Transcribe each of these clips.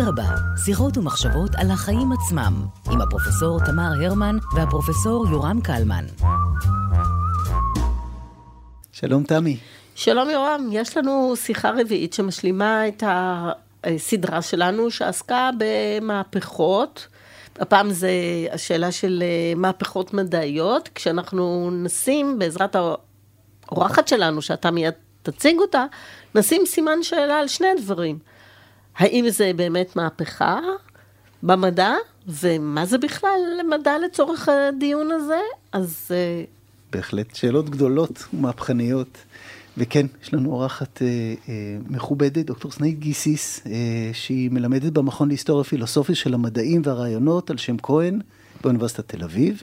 אדרבה, שיחות ומחשבות על החיים עצמם, עם הפרופסור תמר הרמן והפרופסור יורם קלמן. שלום תמי. שלום יורם, יש לנו שיחה רביעית שמשלימה את הסדרה שלנו שעסקה במהפכות. הפעם זה השאלה של אה, מהפכות מדעיות, כשאנחנו נשים בעזרת האורחת שלנו, שאתה מיד תציג אותה, נשים סימן שאלה על שני דברים. האם זה באמת מהפכה במדע, ומה זה בכלל מדע לצורך הדיון הזה? אז... אה, בהחלט שאלות גדולות ומהפכניות. וכן, יש לנו אורחת אה, אה, מכובדת, דוקטור סנאית גיסיס, אה, שהיא מלמדת במכון להיסטוריה פילוסופית של המדעים והרעיונות על שם כהן באוניברסיטת תל אביב.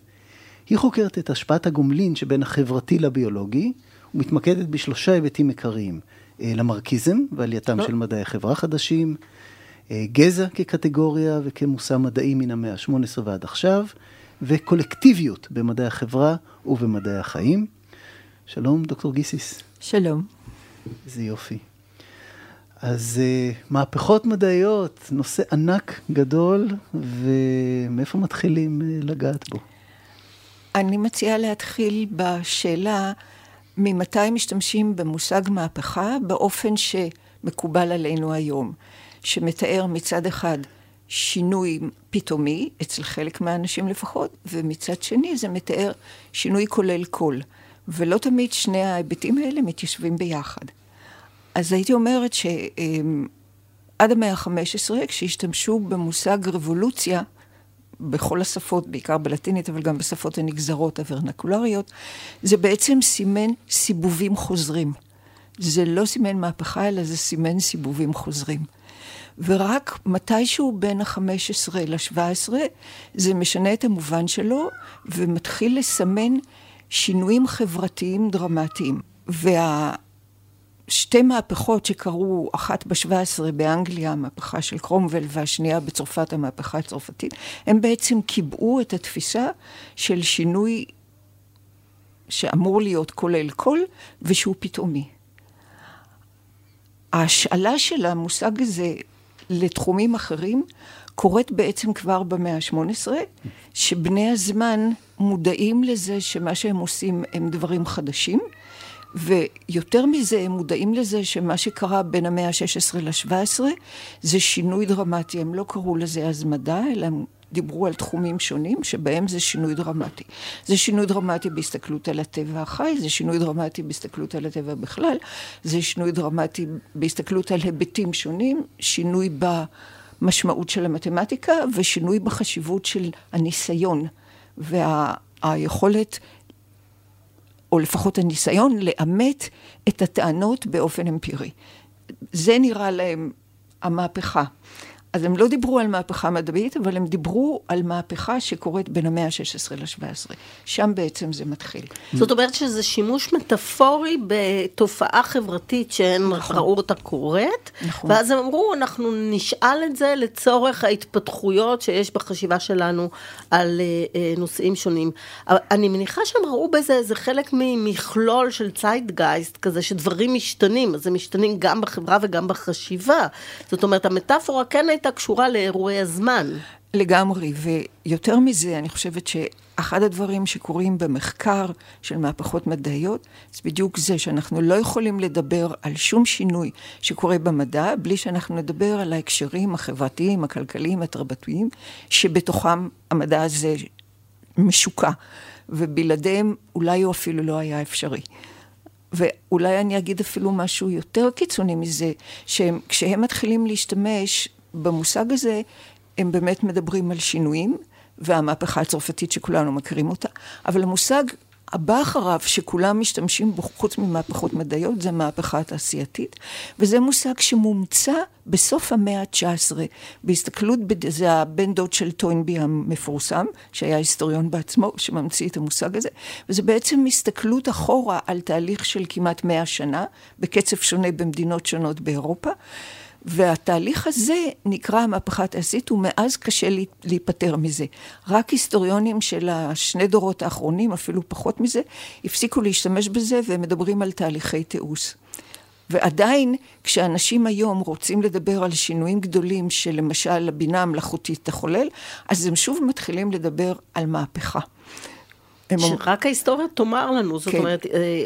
היא חוקרת את השפעת הגומלין שבין החברתי לביולוגי, ומתמקדת בשלושה היבטים עיקריים. אה, למרקיזם ועלייתם לא. של מדעי חברה חדשים, אה, גזע כקטגוריה וכמושא מדעי מן המאה ה-18 ועד עכשיו, וקולקטיביות במדעי החברה ובמדעי החיים. שלום, דוקטור גיסיס. שלום. איזה יופי. אז uh, מהפכות מדעיות, נושא ענק, גדול, ומאיפה מתחילים uh, לגעת בו? אני מציעה להתחיל בשאלה ממתי משתמשים במושג מהפכה באופן שמקובל עלינו היום, שמתאר מצד אחד שינוי פתאומי, אצל חלק מהאנשים לפחות, ומצד שני זה מתאר שינוי כולל כל. ולא תמיד שני ההיבטים האלה מתיישבים ביחד. אז הייתי אומרת שעד המאה ה-15, כשהשתמשו במושג רבולוציה, בכל השפות, בעיקר בלטינית, אבל גם בשפות הנגזרות הוורנקולריות, זה בעצם סימן סיבובים חוזרים. זה לא סימן מהפכה, אלא זה סימן סיבובים חוזרים. ורק מתישהו בין ה-15 ל-17, זה משנה את המובן שלו, ומתחיל לסמן שינויים חברתיים דרמטיים. והשתי מהפכות שקרו, אחת ב-17 באנגליה, המהפכה של קרומבל, והשנייה בצרפת, המהפכה הצרפתית, הם בעצם קיבעו את התפיסה של שינוי שאמור להיות כולל כל, ושהוא פתאומי. ההשאלה של המושג הזה לתחומים אחרים קורית בעצם כבר במאה ה-18, שבני הזמן מודעים לזה שמה שהם עושים הם דברים חדשים, ויותר מזה, הם מודעים לזה שמה שקרה בין המאה ה-16 ל-17 זה שינוי דרמטי. הם לא קראו לזה אז מדע, אלא הם דיברו על תחומים שונים שבהם זה שינוי דרמטי. זה שינוי דרמטי בהסתכלות על הטבע החי, זה שינוי דרמטי בהסתכלות על הטבע בכלל, זה שינוי דרמטי בהסתכלות על היבטים שונים, שינוי במשמעות של המתמטיקה ושינוי בחשיבות של הניסיון והיכולת, או לפחות הניסיון, לאמת את הטענות באופן אמפירי. זה נראה להם המהפכה. אז הם לא דיברו על מהפכה מדעית, אבל הם דיברו על מהפכה שקורית בין המאה ה-16 ל-17. שם בעצם זה מתחיל. זאת אומרת שזה שימוש מטאפורי בתופעה חברתית שהם נכון. ראו אותה קורית, נכון. ואז הם אמרו, אנחנו נשאל את זה לצורך ההתפתחויות שיש בחשיבה שלנו על uh, uh, נושאים שונים. אני מניחה שהם ראו בזה איזה חלק ממכלול של ציידגייסט כזה, שדברים משתנים, אז הם משתנים גם בחברה וגם בחשיבה. זאת אומרת, המטאפורה כן הייתה... הייתה קשורה לאירועי הזמן. לגמרי, ויותר מזה, אני חושבת שאחד הדברים שקורים במחקר של מהפכות מדעיות, זה בדיוק זה שאנחנו לא יכולים לדבר על שום שינוי שקורה במדע, בלי שאנחנו נדבר על ההקשרים החברתיים, הכלכליים, התרבותיים, שבתוכם המדע הזה משוקע, ובלעדיהם אולי הוא אפילו לא היה אפשרי. ואולי אני אגיד אפילו משהו יותר קיצוני מזה, שכשהם מתחילים להשתמש במושג הזה הם באמת מדברים על שינויים, והמהפכה הצרפתית שכולנו מכירים אותה, אבל המושג הבא אחריו, שכולם משתמשים בו חוץ ממהפכות מדעיות, זה המהפכה התעשייתית, וזה מושג שמומצא בסוף המאה ה-19, בהסתכלות, זה הבן דוד של טוינבי המפורסם, שהיה היסטוריון בעצמו, שממציא את המושג הזה, וזה בעצם הסתכלות אחורה על תהליך של כמעט מאה שנה, בקצב שונה במדינות שונות באירופה. והתהליך הזה נקרא המהפכה התעשית, ומאז קשה להיפטר מזה. רק היסטוריונים של השני דורות האחרונים, אפילו פחות מזה, הפסיקו להשתמש בזה, והם מדברים על תהליכי תיעוש. ועדיין, כשאנשים היום רוצים לדבר על שינויים גדולים שלמשל הבינה המלאכותית תחולל, אז הם שוב מתחילים לדבר על מהפכה. שרק ההיסטוריה תאמר לנו, זאת כן. אומרת, אה,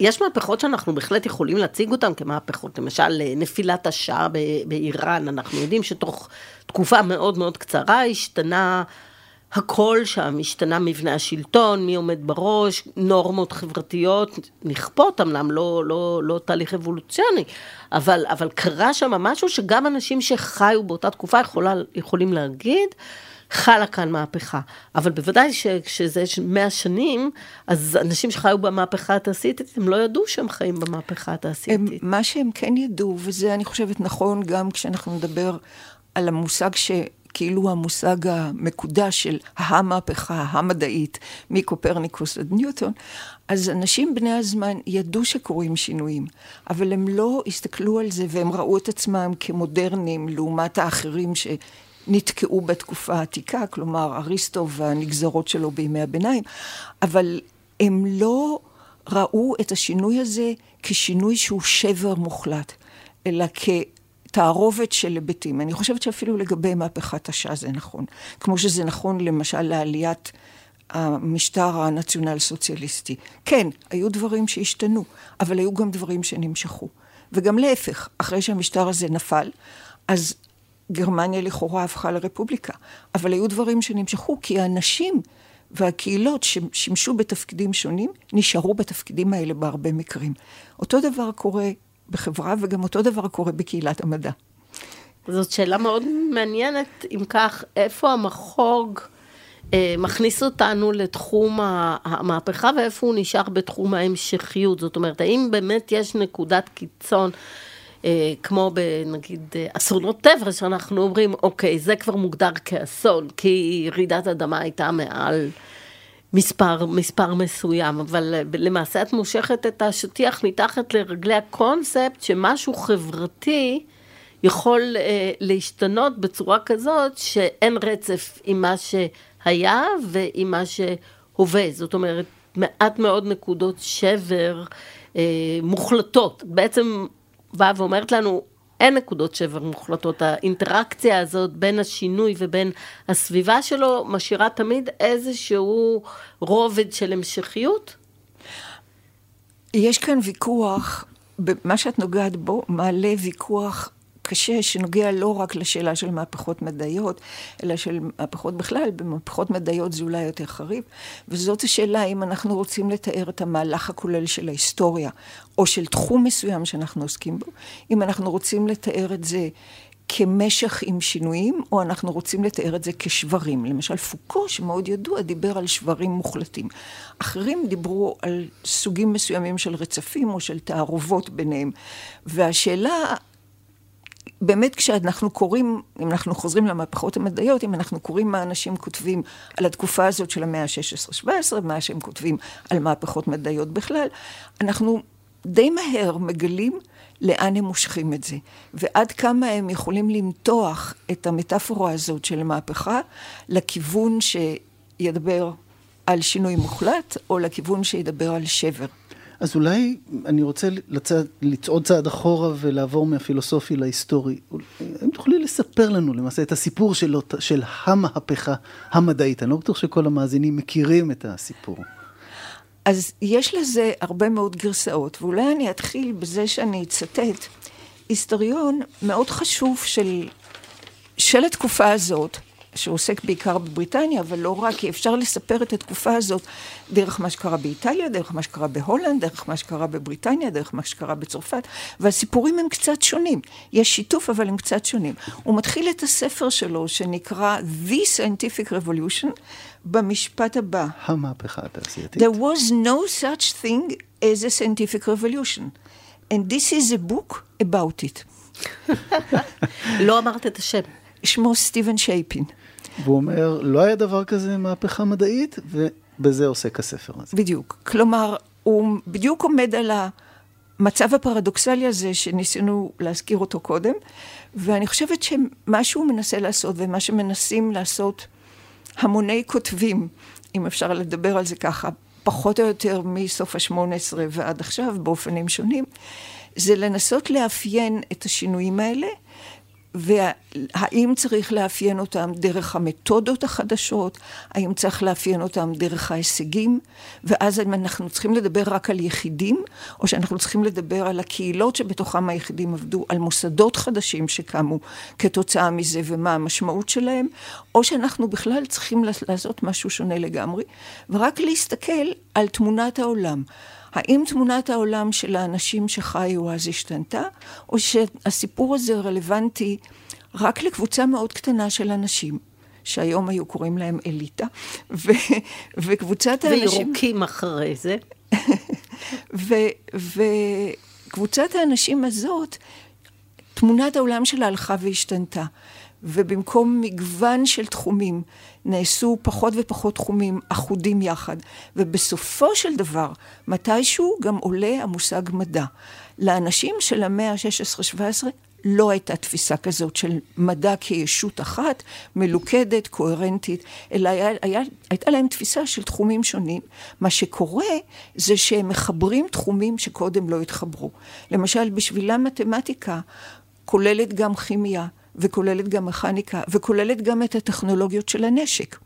יש מהפכות שאנחנו בהחלט יכולים להציג אותן כמהפכות, למשל אה, נפילת השעה באיראן, אנחנו יודעים שתוך תקופה מאוד מאוד קצרה השתנה הכל שם, השתנה מבנה השלטון, מי עומד בראש, נורמות חברתיות, נכפות אמנם, לא, לא, לא תהליך אבולוציוני, אבל, אבל קרה שם משהו שגם אנשים שחיו באותה תקופה יכולה, יכולים להגיד, חלה כאן מהפכה. אבל בוודאי שכשזה מאה שנים, אז אנשים שחיו במהפכה התעשייתית, הם לא ידעו שהם חיים במהפכה התעשייתית. מה שהם כן ידעו, וזה אני חושבת נכון גם כשאנחנו נדבר על המושג ש... כאילו המושג המקודש של המהפכה המדעית, מקופרניקוס עד ניוטון, אז אנשים בני הזמן ידעו שקורים שינויים, אבל הם לא הסתכלו על זה והם ראו את עצמם כמודרניים לעומת האחרים שנתקעו בתקופה העתיקה, כלומר אריסטו והנגזרות שלו בימי הביניים, אבל הם לא ראו את השינוי הזה כשינוי שהוא שבר מוחלט, אלא כ... תערובת של היבטים. אני חושבת שאפילו לגבי מהפכת השעה זה נכון. כמו שזה נכון למשל לעליית המשטר הנציונל סוציאליסטי. כן, היו דברים שהשתנו, אבל היו גם דברים שנמשכו. וגם להפך, אחרי שהמשטר הזה נפל, אז גרמניה לכאורה הפכה לרפובליקה. אבל היו דברים שנמשכו כי האנשים והקהילות ששימשו בתפקידים שונים, נשארו בתפקידים האלה בהרבה מקרים. אותו דבר קורה בחברה, וגם אותו דבר קורה בקהילת המדע. זאת שאלה מאוד מעניינת, אם כך, איפה המחוג אה, מכניס אותנו לתחום המהפכה ואיפה הוא נשאר בתחום ההמשכיות? זאת אומרת, האם באמת יש נקודת קיצון, כמו בנגיד אה, אסונות טבע, שאנחנו אומרים, אוקיי, זה כבר מוגדר כאסון, כי רעידת אדמה הייתה מעל... מספר, מספר מסוים, אבל אה, למעשה את מושכת את השטיח מתחת לרגלי הקונספט שמשהו חברתי יכול אה, להשתנות בצורה כזאת שאין רצף עם מה שהיה ועם מה שהווה. זאת אומרת, מעט מאוד נקודות שבר אה, מוחלטות. בעצם באה ואומרת לנו, אין נקודות שבר מוחלטות. האינטראקציה הזאת בין השינוי ובין הסביבה שלו משאירה תמיד איזשהו רובד של המשכיות? יש כאן ויכוח, מה שאת נוגעת בו מעלה ויכוח קשה שנוגע לא רק לשאלה של מהפכות מדעיות, אלא של מהפכות בכלל, במהפכות מדעיות זה אולי יותר חריף, וזאת השאלה אם אנחנו רוצים לתאר את המהלך הכולל של ההיסטוריה, או של תחום מסוים שאנחנו עוסקים בו, אם אנחנו רוצים לתאר את זה כמשך עם שינויים, או אנחנו רוצים לתאר את זה כשברים. למשל, פוקו, שמאוד ידוע, דיבר על שברים מוחלטים. אחרים דיברו על סוגים מסוימים של רצפים או של תערובות ביניהם. והשאלה באמת כשאנחנו קוראים, אם אנחנו חוזרים למהפכות המדעיות, אם אנחנו קוראים מה אנשים כותבים על התקופה הזאת של המאה ה-16-17, מה שהם כותבים על מהפכות מדעיות בכלל, אנחנו די מהר מגלים לאן הם מושכים את זה, ועד כמה הם יכולים למתוח את המטאפורה הזאת של המהפכה לכיוון שידבר על שינוי מוחלט, או לכיוון שידבר על שבר. אז אולי אני רוצה לצד, לצעוד צעד אחורה ולעבור מהפילוסופי להיסטורי. האם תוכלי לספר לנו למעשה את הסיפור של, של המהפכה המדעית? אני לא בטוח שכל המאזינים מכירים את הסיפור. אז יש לזה הרבה מאוד גרסאות, ואולי אני אתחיל בזה שאני אצטט היסטוריון מאוד חשוב של, של התקופה הזאת, שעוסק בעיקר בבריטניה, אבל לא רק, כי אפשר לספר את התקופה הזאת דרך מה שקרה באיטליה, דרך מה שקרה בהולנד, דרך מה שקרה בבריטניה, דרך מה שקרה בצרפת, והסיפורים הם קצת שונים. יש שיתוף, אבל הם קצת שונים. הוא מתחיל את הספר שלו, שנקרא The Scientific Revolution, במשפט הבא. המהפכה התעשייתית. There was no such thing as a scientific revolution. And this is a book about it. לא אמרת את השם. שמו סטיבן שייפין. והוא אומר, לא היה דבר כזה מהפכה מדעית, ובזה עוסק הספר הזה. בדיוק. כלומר, הוא בדיוק עומד על המצב הפרדוקסלי הזה שניסינו להזכיר אותו קודם, ואני חושבת שמה שהוא מנסה לעשות, ומה שמנסים לעשות המוני כותבים, אם אפשר לדבר על זה ככה, פחות או יותר מסוף ה-18 ועד עכשיו, באופנים שונים, זה לנסות לאפיין את השינויים האלה, והאם צריך לאפיין אותם דרך המתודות החדשות, האם צריך לאפיין אותם דרך ההישגים, ואז אם אנחנו צריכים לדבר רק על יחידים, או שאנחנו צריכים לדבר על הקהילות שבתוכם היחידים עבדו, על מוסדות חדשים שקמו כתוצאה מזה ומה המשמעות שלהם, או שאנחנו בכלל צריכים לעשות משהו שונה לגמרי, ורק להסתכל על תמונת העולם. האם תמונת העולם של האנשים שחיו אז השתנתה, או שהסיפור הזה רלוונטי רק לקבוצה מאוד קטנה של אנשים, שהיום היו קוראים להם אליטה, ו, וקבוצת האנשים... וירוקים אחרי זה. ו, וקבוצת האנשים הזאת, תמונת העולם שלה הלכה והשתנתה. ובמקום מגוון של תחומים, נעשו פחות ופחות תחומים אחודים יחד. ובסופו של דבר, מתישהו גם עולה המושג מדע. לאנשים של המאה ה-16-17 לא הייתה תפיסה כזאת של מדע כישות אחת, מלוכדת, קוהרנטית, אלא היה, היה, הייתה להם תפיסה של תחומים שונים. מה שקורה זה שהם מחברים תחומים שקודם לא התחברו. למשל, בשבילם מתמטיקה כוללת גם כימיה, וכוללת גם מכניקה, וכוללת גם את הטכנולוגיות של הנשק.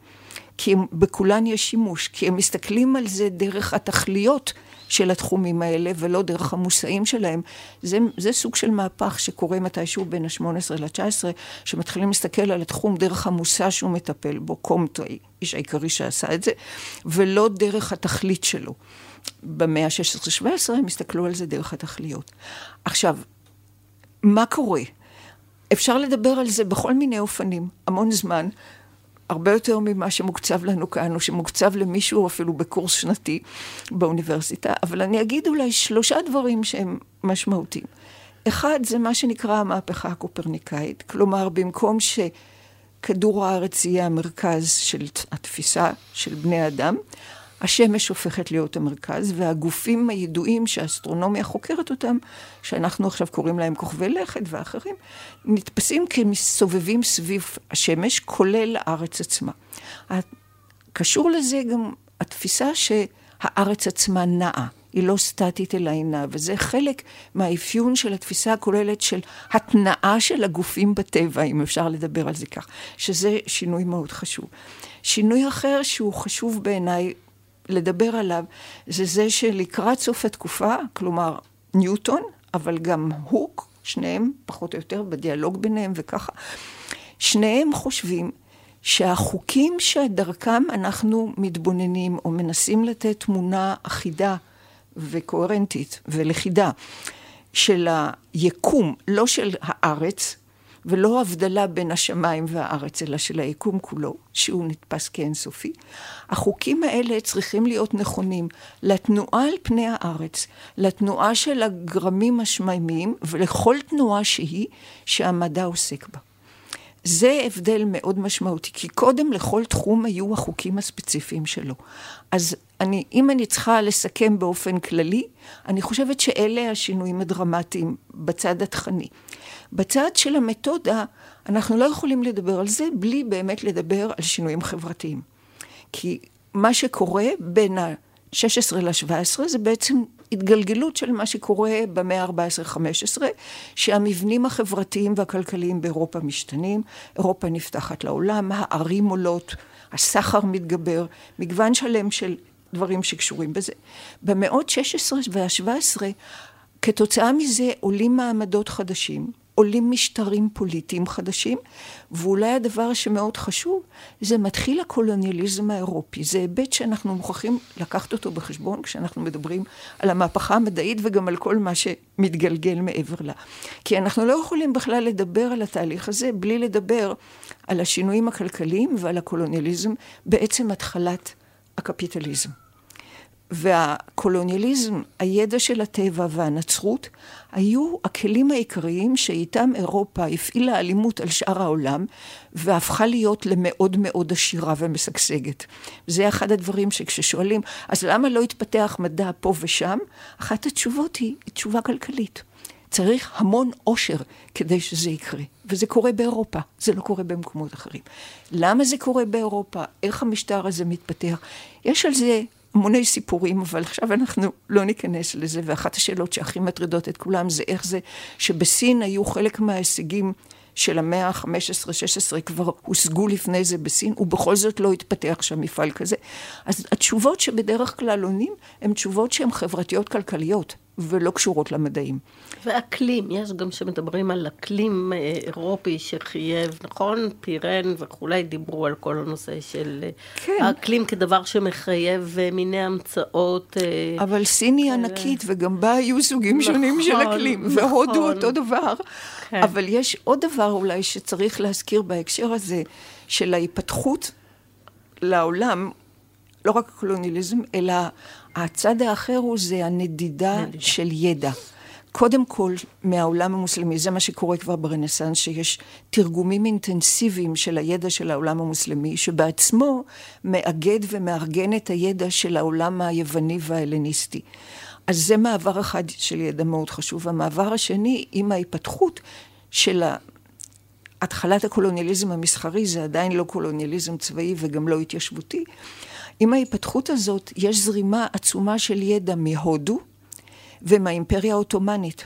כי הם, בכולן יש שימוש, כי הם מסתכלים על זה דרך התכליות של התחומים האלה, ולא דרך המושאים שלהם. זה, זה סוג של מהפך שקורה מתישהו בין ה-18 ל-19, שמתחילים להסתכל על התחום דרך המושא שהוא מטפל בו, קומט, האיש העיקרי שעשה את זה, ולא דרך התכלית שלו. במאה ה-16-17 הם הסתכלו על זה דרך התכליות. עכשיו, מה קורה? אפשר לדבר על זה בכל מיני אופנים, המון זמן, הרבה יותר ממה שמוקצב לנו כאן, או שמוקצב למישהו אפילו בקורס שנתי באוניברסיטה, אבל אני אגיד אולי שלושה דברים שהם משמעותיים. אחד, זה מה שנקרא המהפכה הקופרניקאית, כלומר, במקום שכדור הארץ יהיה המרכז של התפיסה של בני אדם, השמש הופכת להיות המרכז, והגופים הידועים שהאסטרונומיה חוקרת אותם, שאנחנו עכשיו קוראים להם כוכבי לכת ואחרים, נתפסים כמסובבים סביב השמש, כולל הארץ עצמה. קשור לזה גם התפיסה שהארץ עצמה נעה. היא לא סטטית אלא היא נעה, וזה חלק מהאפיון של התפיסה הכוללת של התנעה של הגופים בטבע, אם אפשר לדבר על זה כך, שזה שינוי מאוד חשוב. שינוי אחר שהוא חשוב בעיניי לדבר עליו, זה זה שלקראת סוף התקופה, כלומר ניוטון, אבל גם הוק, שניהם פחות או יותר בדיאלוג ביניהם וככה, שניהם חושבים שהחוקים שדרכם אנחנו מתבוננים או מנסים לתת תמונה אחידה וקוהרנטית ולכידה של היקום, לא של הארץ, ולא הבדלה בין השמיים והארץ, אלא של היקום כולו, שהוא נתפס כאינסופי. החוקים האלה צריכים להיות נכונים לתנועה על פני הארץ, לתנועה של הגרמים השמיימיים, ולכל תנועה שהיא שהמדע עוסק בה. זה הבדל מאוד משמעותי, כי קודם לכל תחום היו החוקים הספציפיים שלו. אז אני, אם אני צריכה לסכם באופן כללי, אני חושבת שאלה השינויים הדרמטיים בצד התכני. בצד של המתודה, אנחנו לא יכולים לדבר על זה בלי באמת לדבר על שינויים חברתיים. כי מה שקורה בין ה-16 ל-17 זה בעצם התגלגלות של מה שקורה במאה ה-14-15, שהמבנים החברתיים והכלכליים באירופה משתנים, אירופה נפתחת לעולם, הערים עולות, הסחר מתגבר, מגוון שלם של דברים שקשורים בזה. במאות 16 וה-17, כתוצאה מזה עולים מעמדות חדשים, עולים משטרים פוליטיים חדשים, ואולי הדבר שמאוד חשוב, זה מתחיל הקולוניאליזם האירופי. זה היבט שאנחנו מוכרחים לקחת אותו בחשבון כשאנחנו מדברים על המהפכה המדעית וגם על כל מה שמתגלגל מעבר לה. כי אנחנו לא יכולים בכלל לדבר על התהליך הזה בלי לדבר על השינויים הכלכליים ועל הקולוניאליזם בעצם התחלת הקפיטליזם. והקולוניאליזם, הידע של הטבע והנצרות, היו הכלים העיקריים שאיתם אירופה הפעילה אלימות על שאר העולם, והפכה להיות למאוד מאוד עשירה ומשגשגת. זה אחד הדברים שכששואלים, אז למה לא התפתח מדע פה ושם? אחת התשובות היא תשובה כלכלית. צריך המון עושר כדי שזה יקרה. וזה קורה באירופה, זה לא קורה במקומות אחרים. למה זה קורה באירופה? איך המשטר הזה מתפתח? יש על זה המוני סיפורים, אבל עכשיו אנחנו לא ניכנס לזה, ואחת השאלות שהכי מטרידות את כולם זה איך זה שבסין היו חלק מההישגים של המאה ה-15-16 כבר הושגו לפני זה בסין, ובכל זאת לא התפתח שם מפעל כזה. אז התשובות שבדרך כלל עונים, הן תשובות שהן חברתיות-כלכליות, ולא קשורות למדעים. ואקלים, יש גם שמדברים על אקלים אה, אירופי שחייב, נכון? פירן וכולי, דיברו על כל הנושא של אה, כן. האקלים כדבר שמחייב אה, מיני המצאות. אבל סין היא ענקית, וגם בה היו סוגים נכון, שונים של אקלים, נכון. והודו אותו דבר. כן. אבל יש עוד דבר אולי שצריך להזכיר בהקשר הזה, של ההיפתחות לעולם, לא רק הקולוניאליזם, אלא הצד האחר הוא זה הנדידה נדידה. של ידע. קודם כל, מהעולם המוסלמי, זה מה שקורה כבר ברנסאנס, שיש תרגומים אינטנסיביים של הידע של העולם המוסלמי, שבעצמו מאגד ומארגן את הידע של העולם היווני וההלניסטי. אז זה מעבר אחד של ידע מאוד חשוב. המעבר השני, עם ההיפתחות של התחלת הקולוניאליזם המסחרי, זה עדיין לא קולוניאליזם צבאי וגם לא התיישבותי. עם ההיפתחות הזאת יש זרימה עצומה של ידע מהודו ומהאימפריה העות'מאנית.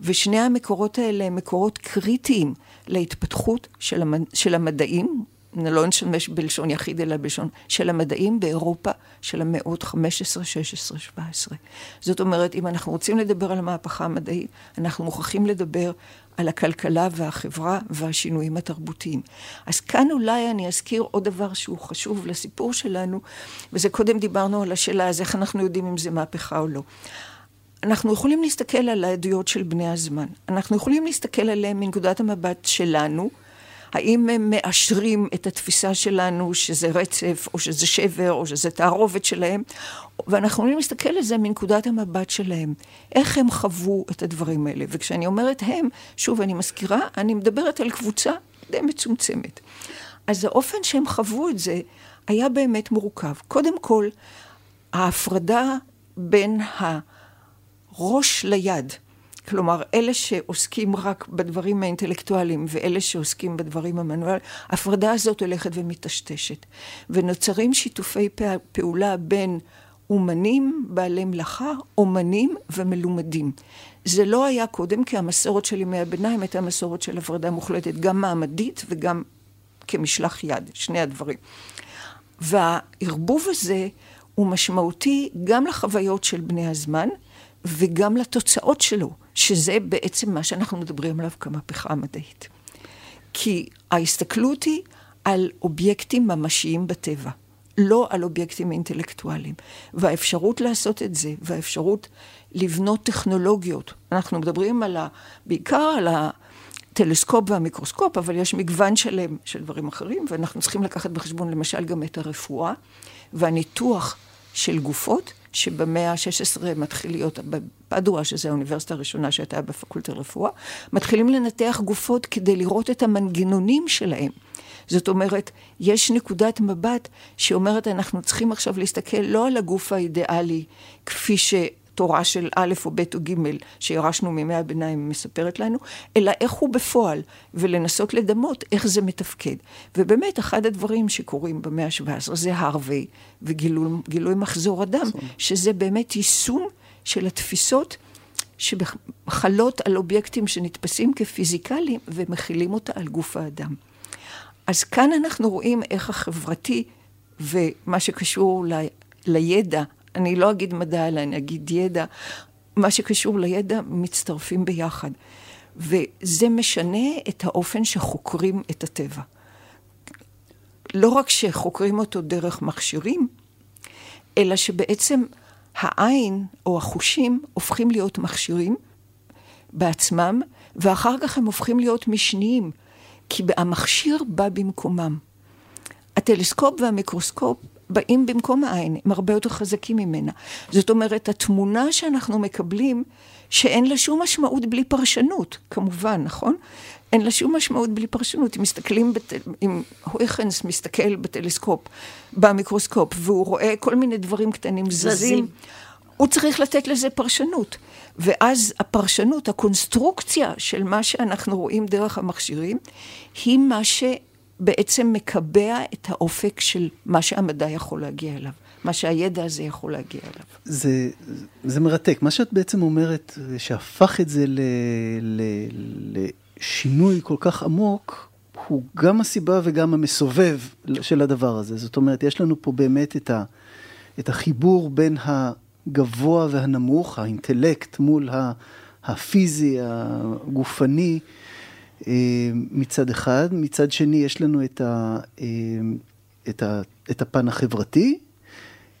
ושני המקורות האלה הם מקורות קריטיים להתפתחות של, המד... של המדעים, לא נשמש בלשון יחיד אלא בלשון של המדעים באירופה של המאות 15, 16, 17. זאת אומרת, אם אנחנו רוצים לדבר על המהפכה המדעית, אנחנו מוכרחים לדבר על הכלכלה והחברה והשינויים התרבותיים. אז כאן אולי אני אזכיר עוד דבר שהוא חשוב לסיפור שלנו, וזה קודם דיברנו על השאלה אז איך אנחנו יודעים אם זה מהפכה או לא. אנחנו יכולים להסתכל על העדויות של בני הזמן. אנחנו יכולים להסתכל עליהם מנקודת המבט שלנו, האם הם מאשרים את התפיסה שלנו שזה רצף, או שזה שבר, או שזה תערובת שלהם, ואנחנו יכולים להסתכל על זה מנקודת המבט שלהם. איך הם חוו את הדברים האלה. וכשאני אומרת הם, שוב, אני מזכירה, אני מדברת על קבוצה די מצומצמת. אז האופן שהם חוו את זה היה באמת מורכב. קודם כל, ההפרדה בין הראש ליד, כלומר, אלה שעוסקים רק בדברים האינטלקטואליים ואלה שעוסקים בדברים המנואליים, ההפרדה הזאת הולכת ומטשטשת. ונוצרים שיתופי פעולה בין אומנים, בעלי מלאכה, אומנים ומלומדים. זה לא היה קודם, כי המסורת של ימי הביניים הייתה מסורת של הפרדה מוחלטת, גם מעמדית וגם כמשלח יד, שני הדברים. והערבוב הזה הוא משמעותי גם לחוויות של בני הזמן וגם לתוצאות שלו. שזה בעצם מה שאנחנו מדברים עליו כמהפכה המדעית. כי ההסתכלות היא על אובייקטים ממשיים בטבע, לא על אובייקטים אינטלקטואליים. והאפשרות לעשות את זה, והאפשרות לבנות טכנולוגיות, אנחנו מדברים על ה, בעיקר על הטלסקופ והמיקרוסקופ, אבל יש מגוון שלם של דברים אחרים, ואנחנו צריכים לקחת בחשבון למשל גם את הרפואה והניתוח של גופות, שבמאה ה-16 מתחיל להיות, בפדואה, שזו האוניברסיטה הראשונה שהייתה בפקולטה לרפואה, מתחילים לנתח גופות כדי לראות את המנגנונים שלהם. זאת אומרת, יש נקודת מבט שאומרת, אנחנו צריכים עכשיו להסתכל לא על הגוף האידיאלי, כפי ש... תורה של א' או ב' או ג' שירשנו מימי הביניים מספרת לנו, אלא איך הוא בפועל, ולנסות לדמות איך זה מתפקד. ובאמת, אחד הדברים שקורים במאה ה-17 זה הרווי וגילוי מחזור אדם, שזה באמת יישום של התפיסות שחלות על אובייקטים שנתפסים כפיזיקליים ומכילים אותה על גוף האדם. אז כאן אנחנו רואים איך החברתי ומה שקשור ל... לידע אני לא אגיד מדע, אלא אני אגיד ידע, מה שקשור לידע מצטרפים ביחד. וזה משנה את האופן שחוקרים את הטבע. לא רק שחוקרים אותו דרך מכשירים, אלא שבעצם העין או החושים הופכים להיות מכשירים בעצמם, ואחר כך הם הופכים להיות משניים, כי המכשיר בא במקומם. הטלסקופ והמיקרוסקופ באים במקום העין, הם הרבה יותר חזקים ממנה. זאת אומרת, התמונה שאנחנו מקבלים, שאין לה שום משמעות בלי פרשנות, כמובן, נכון? אין לה שום משמעות בלי פרשנות. אם מסתכלים, בת... אם הויכנס מסתכל בטלסקופ, במיקרוסקופ, והוא רואה כל מיני דברים קטנים זזים, הוא צריך לתת לזה פרשנות. ואז הפרשנות, הקונסטרוקציה של מה שאנחנו רואים דרך המכשירים, היא מה ש... בעצם מקבע את האופק של מה שהמדע יכול להגיע אליו. מה שהידע הזה יכול להגיע אליו. זה, זה מרתק. מה שאת בעצם אומרת, שהפך את זה ל, ל, לשינוי כל כך עמוק, הוא גם הסיבה וגם המסובב של הדבר הזה. זאת אומרת, יש לנו פה באמת את, ה, את החיבור בין הגבוה והנמוך, האינטלקט מול הפיזי, הגופני. אה, מצד אחד, מצד שני יש לנו את, ה, אה, את, ה, את הפן החברתי.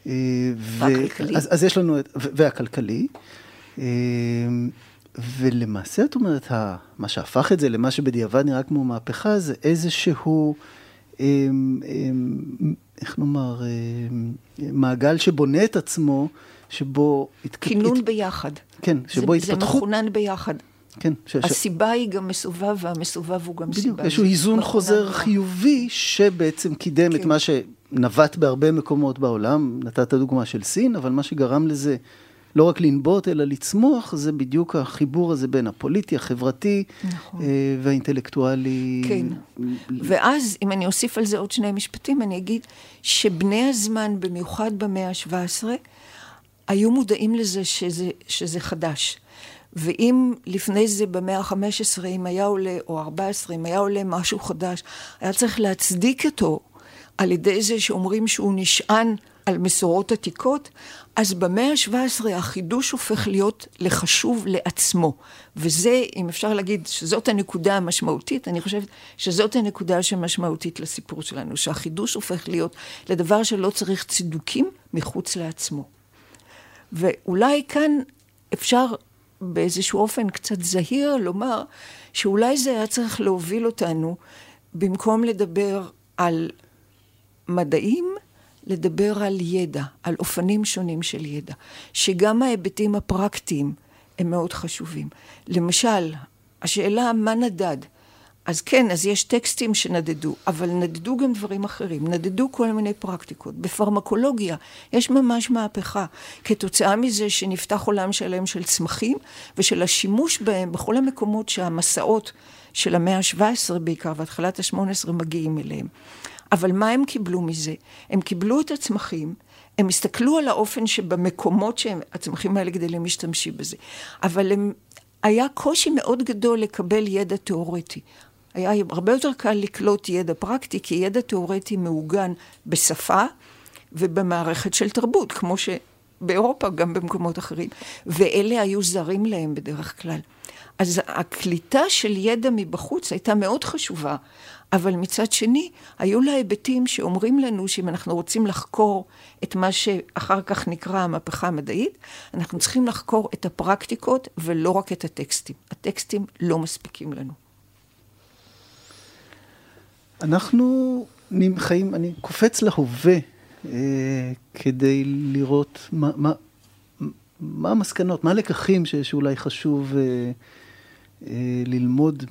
אה, והכלכלי. אז, אז יש לנו, והכלכלי. ולמעשה, את אומרת, מה שהפך את זה למה שבדיעבד נראה כמו מהפכה, זה איזשהו, איך נאמר, מעגל שבונה את עצמו, שבו... כינון הת... ביחד. כן, שבו זה, התפתחות... זה מכונן ביחד. כן. ש, הסיבה. היא גם מסובב, והמסובב הוא גם בדיוק, סיבה. בדיוק, איזשהו איזון חוזר חיובי, שבעצם קידם כן. את מה שנווט בהרבה מקומות בעולם. נתת דוגמה של סין, אבל מה שגרם לזה לא רק לנבוט, אלא לצמוח, זה בדיוק החיבור הזה בין הפוליטי, החברתי נכון. אה, והאינטלקטואלי. כן. ואז, אם אני אוסיף על זה עוד שני משפטים, אני אגיד שבני הזמן, במיוחד במאה ה-17, היו מודעים לזה שזה, שזה חדש. ואם לפני זה במאה ה-15, אם היה עולה, או 14, אם היה עולה משהו חדש, היה צריך להצדיק אותו על ידי זה שאומרים שהוא נשען על מסורות עתיקות, אז במאה ה-17 החידוש הופך להיות לחשוב לעצמו. וזה, אם אפשר להגיד שזאת הנקודה המשמעותית, אני חושבת שזאת הנקודה שמשמעותית לסיפור שלנו, שהחידוש הופך להיות לדבר שלא צריך צידוקים מחוץ לעצמו. ואולי כאן אפשר באיזשהו אופן קצת זהיר לומר שאולי זה היה צריך להוביל אותנו, במקום לדבר על מדעים, לדבר על ידע, על אופנים שונים של ידע, שגם ההיבטים הפרקטיים הם מאוד חשובים. למשל, השאלה מה נדד, אז כן, אז יש טקסטים שנדדו, אבל נדדו גם דברים אחרים, נדדו כל מיני פרקטיקות. בפרמקולוגיה יש ממש מהפכה, כתוצאה מזה שנפתח עולם שלם של צמחים, ושל השימוש בהם בכל המקומות שהמסעות של המאה ה-17 בעיקר, והתחלת ה-18 מגיעים אליהם. אבל מה הם קיבלו מזה? הם קיבלו את הצמחים, הם הסתכלו על האופן שבמקומות שהצמחים האלה גדלים משתמשים בזה, אבל הם, היה קושי מאוד גדול לקבל ידע תיאורטי. היה הרבה יותר קל לקלוט ידע פרקטי, כי ידע תיאורטי מעוגן בשפה ובמערכת של תרבות, כמו שבאירופה, גם במקומות אחרים. ואלה היו זרים להם בדרך כלל. אז הקליטה של ידע מבחוץ הייתה מאוד חשובה, אבל מצד שני, היו לה היבטים שאומרים לנו שאם אנחנו רוצים לחקור את מה שאחר כך נקרא המהפכה המדעית, אנחנו צריכים לחקור את הפרקטיקות ולא רק את הטקסטים. הטקסטים לא מספיקים לנו. אנחנו חיים, אני קופץ להווה אה, כדי לראות מה, מה, מה המסקנות, מה הלקחים שאולי חשוב אה, אה, ללמוד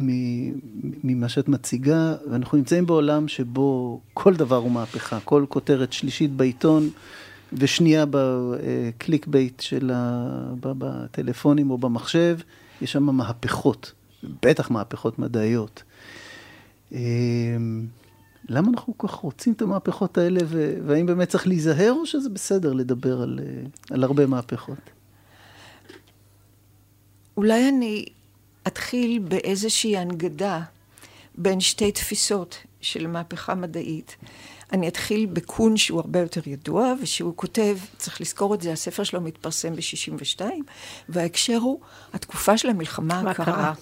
ממה שאת מציגה, ואנחנו נמצאים בעולם שבו כל דבר הוא מהפכה, כל כותרת שלישית בעיתון ושנייה ב clickbait של ה... בטלפונים או במחשב, יש שם מהפכות, בטח מהפכות מדעיות. אמ, למה אנחנו כל כך רוצים את המהפכות האלה, והאם באמת צריך להיזהר, או שזה בסדר לדבר על, אה, על הרבה מהפכות? אולי אני אתחיל באיזושהי הנגדה בין שתי תפיסות של מהפכה מדעית. אני אתחיל בקון שהוא הרבה יותר ידוע, ושהוא כותב, צריך לזכור את זה, הספר שלו מתפרסם ב-62, וההקשר הוא התקופה של המלחמה הקרה.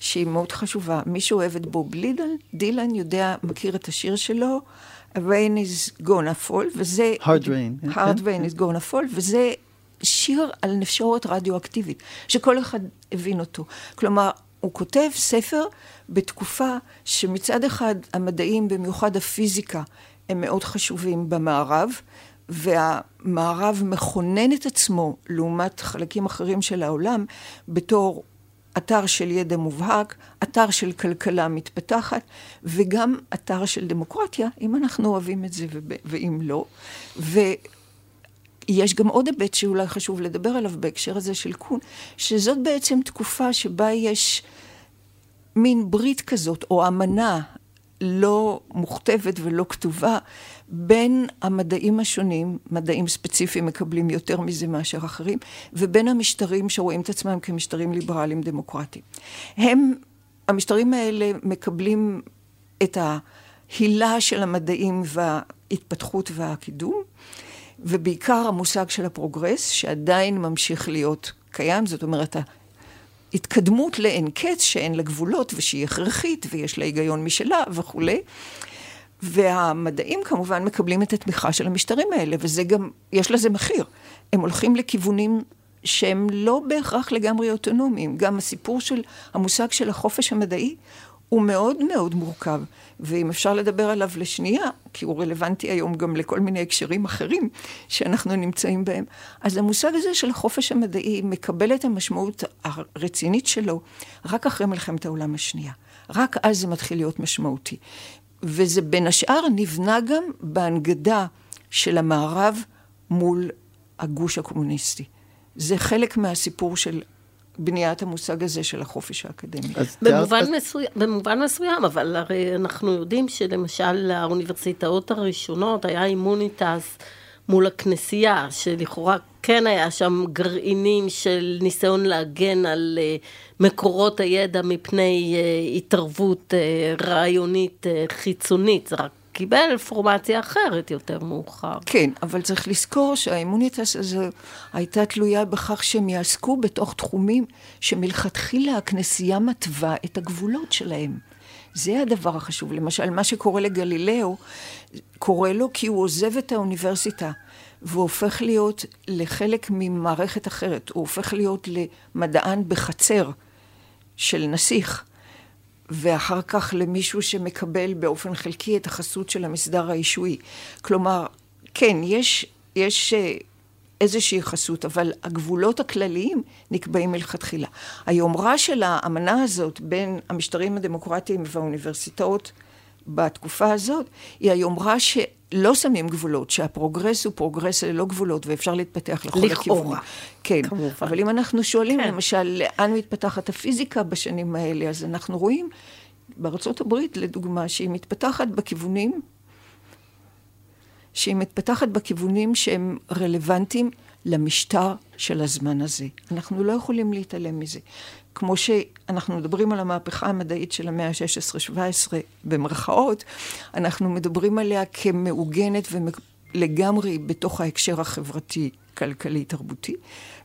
שהיא מאוד חשובה. מי שאוהב את בוב לידל, דילן יודע, מכיר את השיר שלו, rain is gonna fall, וזה... hard rain. hard rain is gonna fall, וזה שיר על נפשורת רדיואקטיבית, שכל אחד הבין אותו. כלומר, הוא כותב ספר בתקופה שמצד אחד המדעים, במיוחד הפיזיקה, הם מאוד חשובים במערב, והמערב מכונן את עצמו לעומת חלקים אחרים של העולם בתור אתר של ידע מובהק, אתר של כלכלה מתפתחת, וגם אתר של דמוקרטיה, אם אנחנו אוהבים את זה ואם לא. ויש גם עוד היבט שאולי חשוב לדבר עליו בהקשר הזה של קון, שזאת בעצם תקופה שבה יש מין ברית כזאת, או אמנה לא מוכתבת ולא כתובה בין המדעים השונים, מדעים ספציפיים מקבלים יותר מזה מאשר אחרים, ובין המשטרים שרואים את עצמם כמשטרים ליברליים דמוקרטיים. הם, המשטרים האלה מקבלים את ההילה של המדעים וההתפתחות והקידום, ובעיקר המושג של הפרוגרס, שעדיין ממשיך להיות קיים, זאת אומרת, התקדמות לאין קץ שאין לה גבולות ושהיא הכרחית ויש לה היגיון משלה וכולי. והמדעים כמובן מקבלים את התמיכה של המשטרים האלה, וזה גם, יש לזה מחיר. הם הולכים לכיוונים שהם לא בהכרח לגמרי אוטונומיים. גם הסיפור של המושג של החופש המדעי הוא מאוד מאוד מורכב, ואם אפשר לדבר עליו לשנייה, כי הוא רלוונטי היום גם לכל מיני הקשרים אחרים שאנחנו נמצאים בהם, אז המושג הזה של החופש המדעי מקבל את המשמעות הרצינית שלו רק אחרי מלחמת העולם השנייה. רק אז זה מתחיל להיות משמעותי. וזה בין השאר נבנה גם בהנגדה של המערב מול הגוש הקומוניסטי. זה חלק מהסיפור של בניית המושג הזה של החופש האקדמי. במובן, אז... מסוים, במובן מסוים, אבל הרי אנחנו יודעים שלמשל האוניברסיטאות הראשונות היה אימוניטס מול הכנסייה, שלכאורה כן היה שם גרעינים של ניסיון להגן על uh, מקורות הידע מפני uh, התערבות uh, רעיונית חיצונית, זה רק קיבל פורמציה אחרת יותר מאוחר. כן, אבל צריך לזכור שהאימוניטס הזו הייתה תלויה בכך שהם יעסקו בתוך תחומים שמלכתחילה הכנסייה מתווה את הגבולות שלהם. זה הדבר החשוב. למשל, מה שקורה לגלילאו, קורה לו כי הוא עוזב את האוניברסיטה. והוא הופך להיות לחלק ממערכת אחרת, הוא הופך להיות למדען בחצר של נסיך. ואחר כך למישהו שמקבל באופן חלקי את החסות של המסדר הישועי. כלומר, כן, יש, יש אה, איזושהי חסות, אבל הגבולות הכלליים נקבעים מלכתחילה. היומרה של האמנה הזאת בין המשטרים הדמוקרטיים והאוניברסיטאות בתקופה הזאת, היא היומרה שלא שמים גבולות, שה progress הוא progress ללא גבולות ואפשר להתפתח לכל הכיוונים. לכאורה. כן, כמובן. אבל אם אנחנו שואלים, כן. למשל, לאן מתפתחת הפיזיקה בשנים האלה, אז אנחנו רואים בארצות הברית, לדוגמה, שהיא מתפתחת בכיוונים, שהיא מתפתחת בכיוונים שהם רלוונטיים למשטר של הזמן הזה. אנחנו לא יכולים להתעלם מזה. כמו שאנחנו מדברים על המהפכה המדעית של המאה ה-16-17 במרכאות, אנחנו מדברים עליה כמעוגנת ולגמרי בתוך ההקשר החברתי-כלכלי-תרבותי,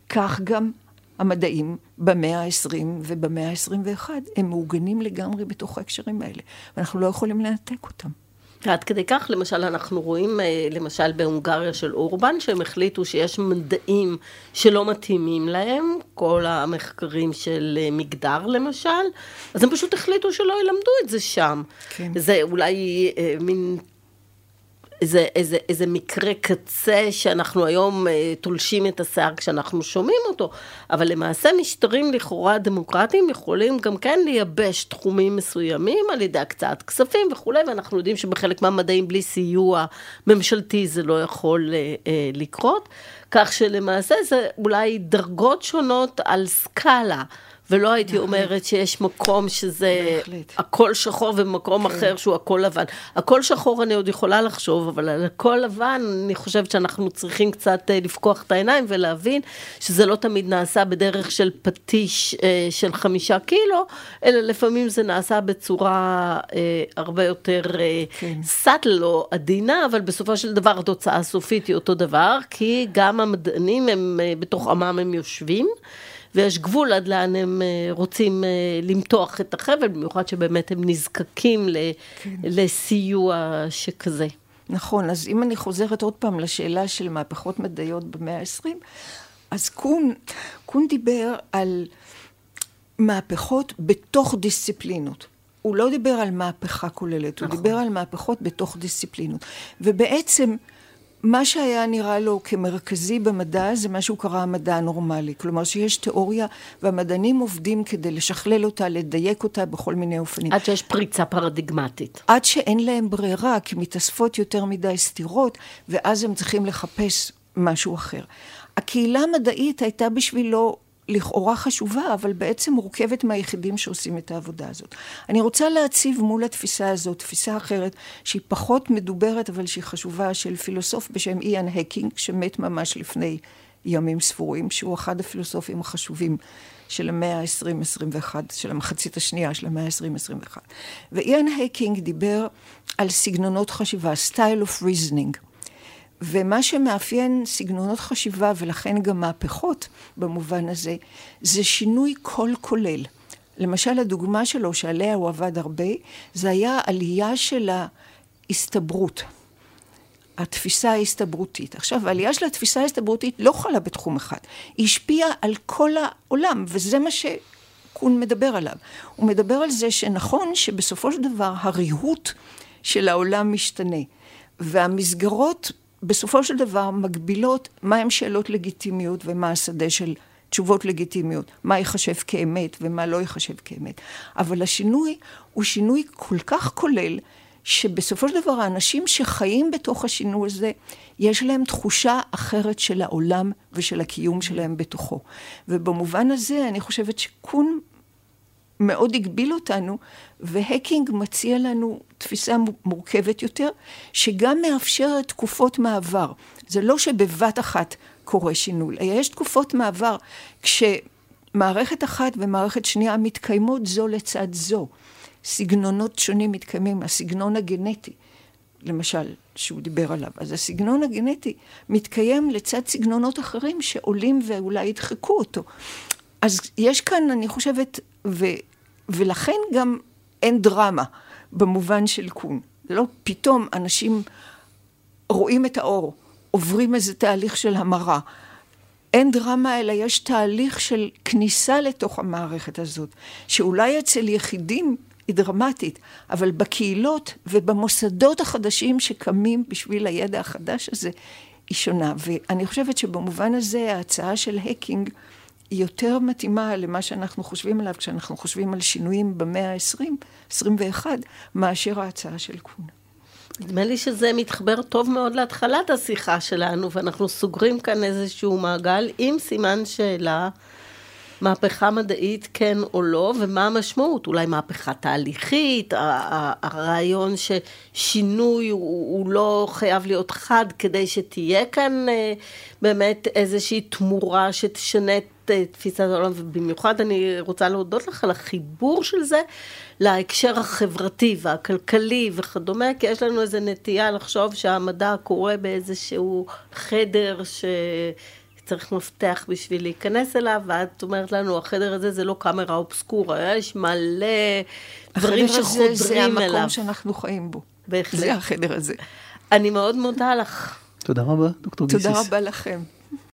כך גם המדעים במאה ה-20 ובמאה ה-21 הם מעוגנים לגמרי בתוך ההקשרים האלה, ואנחנו לא יכולים לנתק אותם. עד כדי כך, למשל, אנחנו רואים, אה, למשל בהונגריה של אורבן, שהם החליטו שיש מדעים שלא מתאימים להם, כל המחקרים של אה, מגדר למשל, אז הם פשוט החליטו שלא ילמדו את זה שם. כן. זה אולי אה, מין איזה, איזה, איזה מקרה קצה שאנחנו היום אה, תולשים את השיער כשאנחנו שומעים אותו, אבל למעשה משטרים לכאורה דמוקרטיים יכולים גם כן לייבש תחומים מסוימים על ידי הקצאת כספים וכולי, ואנחנו יודעים שבחלק מהמדעים בלי סיוע ממשלתי זה לא יכול אה, אה, לקרות, כך שלמעשה זה אולי דרגות שונות על סקאלה. ולא הייתי אומרת שיש מקום שזה בהחלט. הכל שחור ומקום כן. אחר שהוא הכל לבן. הכל שחור אני עוד יכולה לחשוב, אבל על הכל לבן אני חושבת שאנחנו צריכים קצת אה, לפקוח את העיניים ולהבין שזה לא תמיד נעשה בדרך של פטיש אה, של חמישה קילו, אלא לפעמים זה נעשה בצורה אה, הרבה יותר כן. סאטל או עדינה, אבל בסופו של דבר התוצאה הסופית היא אותו דבר, כי גם המדענים הם בתוך עמם הם יושבים. ויש גבול עד לאן הם אה, רוצים אה, למתוח את החבל, במיוחד שבאמת הם נזקקים כן. לסיוע שכזה. נכון, אז אם אני חוזרת עוד פעם לשאלה של מהפכות מדעיות במאה ה-20, אז קון, קון דיבר על מהפכות בתוך דיסציפלינות. הוא לא דיבר על מהפכה כוללת, נכון. הוא דיבר על מהפכות בתוך דיסציפלינות. ובעצם מה שהיה נראה לו כמרכזי במדע זה מה שהוא קרא המדע הנורמלי. כלומר שיש תיאוריה והמדענים עובדים כדי לשכלל אותה, לדייק אותה בכל מיני אופנים. עד שיש פריצה פרדיגמטית. עד שאין להם ברירה, כי מתאספות יותר מדי סתירות, ואז הם צריכים לחפש משהו אחר. הקהילה המדעית הייתה בשבילו לכאורה חשובה, אבל בעצם מורכבת מהיחידים שעושים את העבודה הזאת. אני רוצה להציב מול התפיסה הזאת תפיסה אחרת, שהיא פחות מדוברת, אבל שהיא חשובה, של פילוסוף בשם איאן הקינג, שמת ממש לפני ימים ספורים, שהוא אחד הפילוסופים החשובים של המאה ה-20-21, של המחצית השנייה של המאה ה-20-21. ואיאן הקינג דיבר על סגנונות חשיבה, style of reasoning. ומה שמאפיין סגנונות חשיבה, ולכן גם מהפכות במובן הזה, זה שינוי כל כולל. למשל, הדוגמה שלו, שעליה הוא עבד הרבה, זה היה עלייה של ההסתברות. התפיסה ההסתברותית. עכשיו, העלייה של התפיסה ההסתברותית לא חלה בתחום אחד. היא השפיעה על כל העולם, וזה מה שקון מדבר עליו. הוא מדבר על זה שנכון שבסופו של דבר הריהוט של העולם משתנה, והמסגרות בסופו של דבר מגבילות מהם שאלות לגיטימיות ומה השדה של תשובות לגיטימיות, מה ייחשב כאמת ומה לא ייחשב כאמת. אבל השינוי הוא שינוי כל כך כולל, שבסופו של דבר האנשים שחיים בתוך השינוי הזה, יש להם תחושה אחרת של העולם ושל הקיום שלהם בתוכו. ובמובן הזה אני חושבת שקון מאוד הגביל אותנו, והקינג מציע לנו תפיסה מורכבת יותר, שגם מאפשרת תקופות מעבר. זה לא שבבת אחת קורה שינוי, יש תקופות מעבר כשמערכת אחת ומערכת שנייה מתקיימות זו לצד זו. סגנונות שונים מתקיימים, הסגנון הגנטי, למשל, שהוא דיבר עליו. אז הסגנון הגנטי מתקיים לצד סגנונות אחרים שעולים ואולי ידחקו אותו. אז יש כאן, אני חושבת, ו, ולכן גם אין דרמה במובן של קון. לא פתאום אנשים רואים את האור, עוברים איזה תהליך של המרה. אין דרמה, אלא יש תהליך של כניסה לתוך המערכת הזאת, שאולי אצל יחידים היא דרמטית, אבל בקהילות ובמוסדות החדשים שקמים בשביל הידע החדש הזה, היא שונה. ואני חושבת שבמובן הזה ההצעה של הקינג היא יותר מתאימה למה שאנחנו חושבים עליו כשאנחנו חושבים על שינויים במאה ה-20, 21, מאשר ההצעה של קונה. נדמה לי שזה מתחבר טוב מאוד להתחלת השיחה שלנו, ואנחנו סוגרים כאן איזשהו מעגל עם סימן שאלה. מהפכה מדעית כן או לא, ומה המשמעות, אולי מהפכה תהליכית, הרעיון ששינוי הוא, הוא לא חייב להיות חד כדי שתהיה כאן אה, באמת איזושהי תמורה שתשנה את תפיסת העולם, ובמיוחד אני רוצה להודות לך על החיבור של זה להקשר החברתי והכלכלי וכדומה, כי יש לנו איזו נטייה לחשוב שהמדע קורה באיזשהו חדר ש... צריך מפתח בשביל להיכנס אליו, ואת אומרת לנו, החדר הזה זה לא קאמרה אובסקורה, יש מלא דברים שחודרים אליו. זה המקום שאנחנו חיים בו. בהחלט. זה החדר הזה. אני מאוד מודה לך. תודה רבה, דוקטור גיסיס. תודה רבה לכם.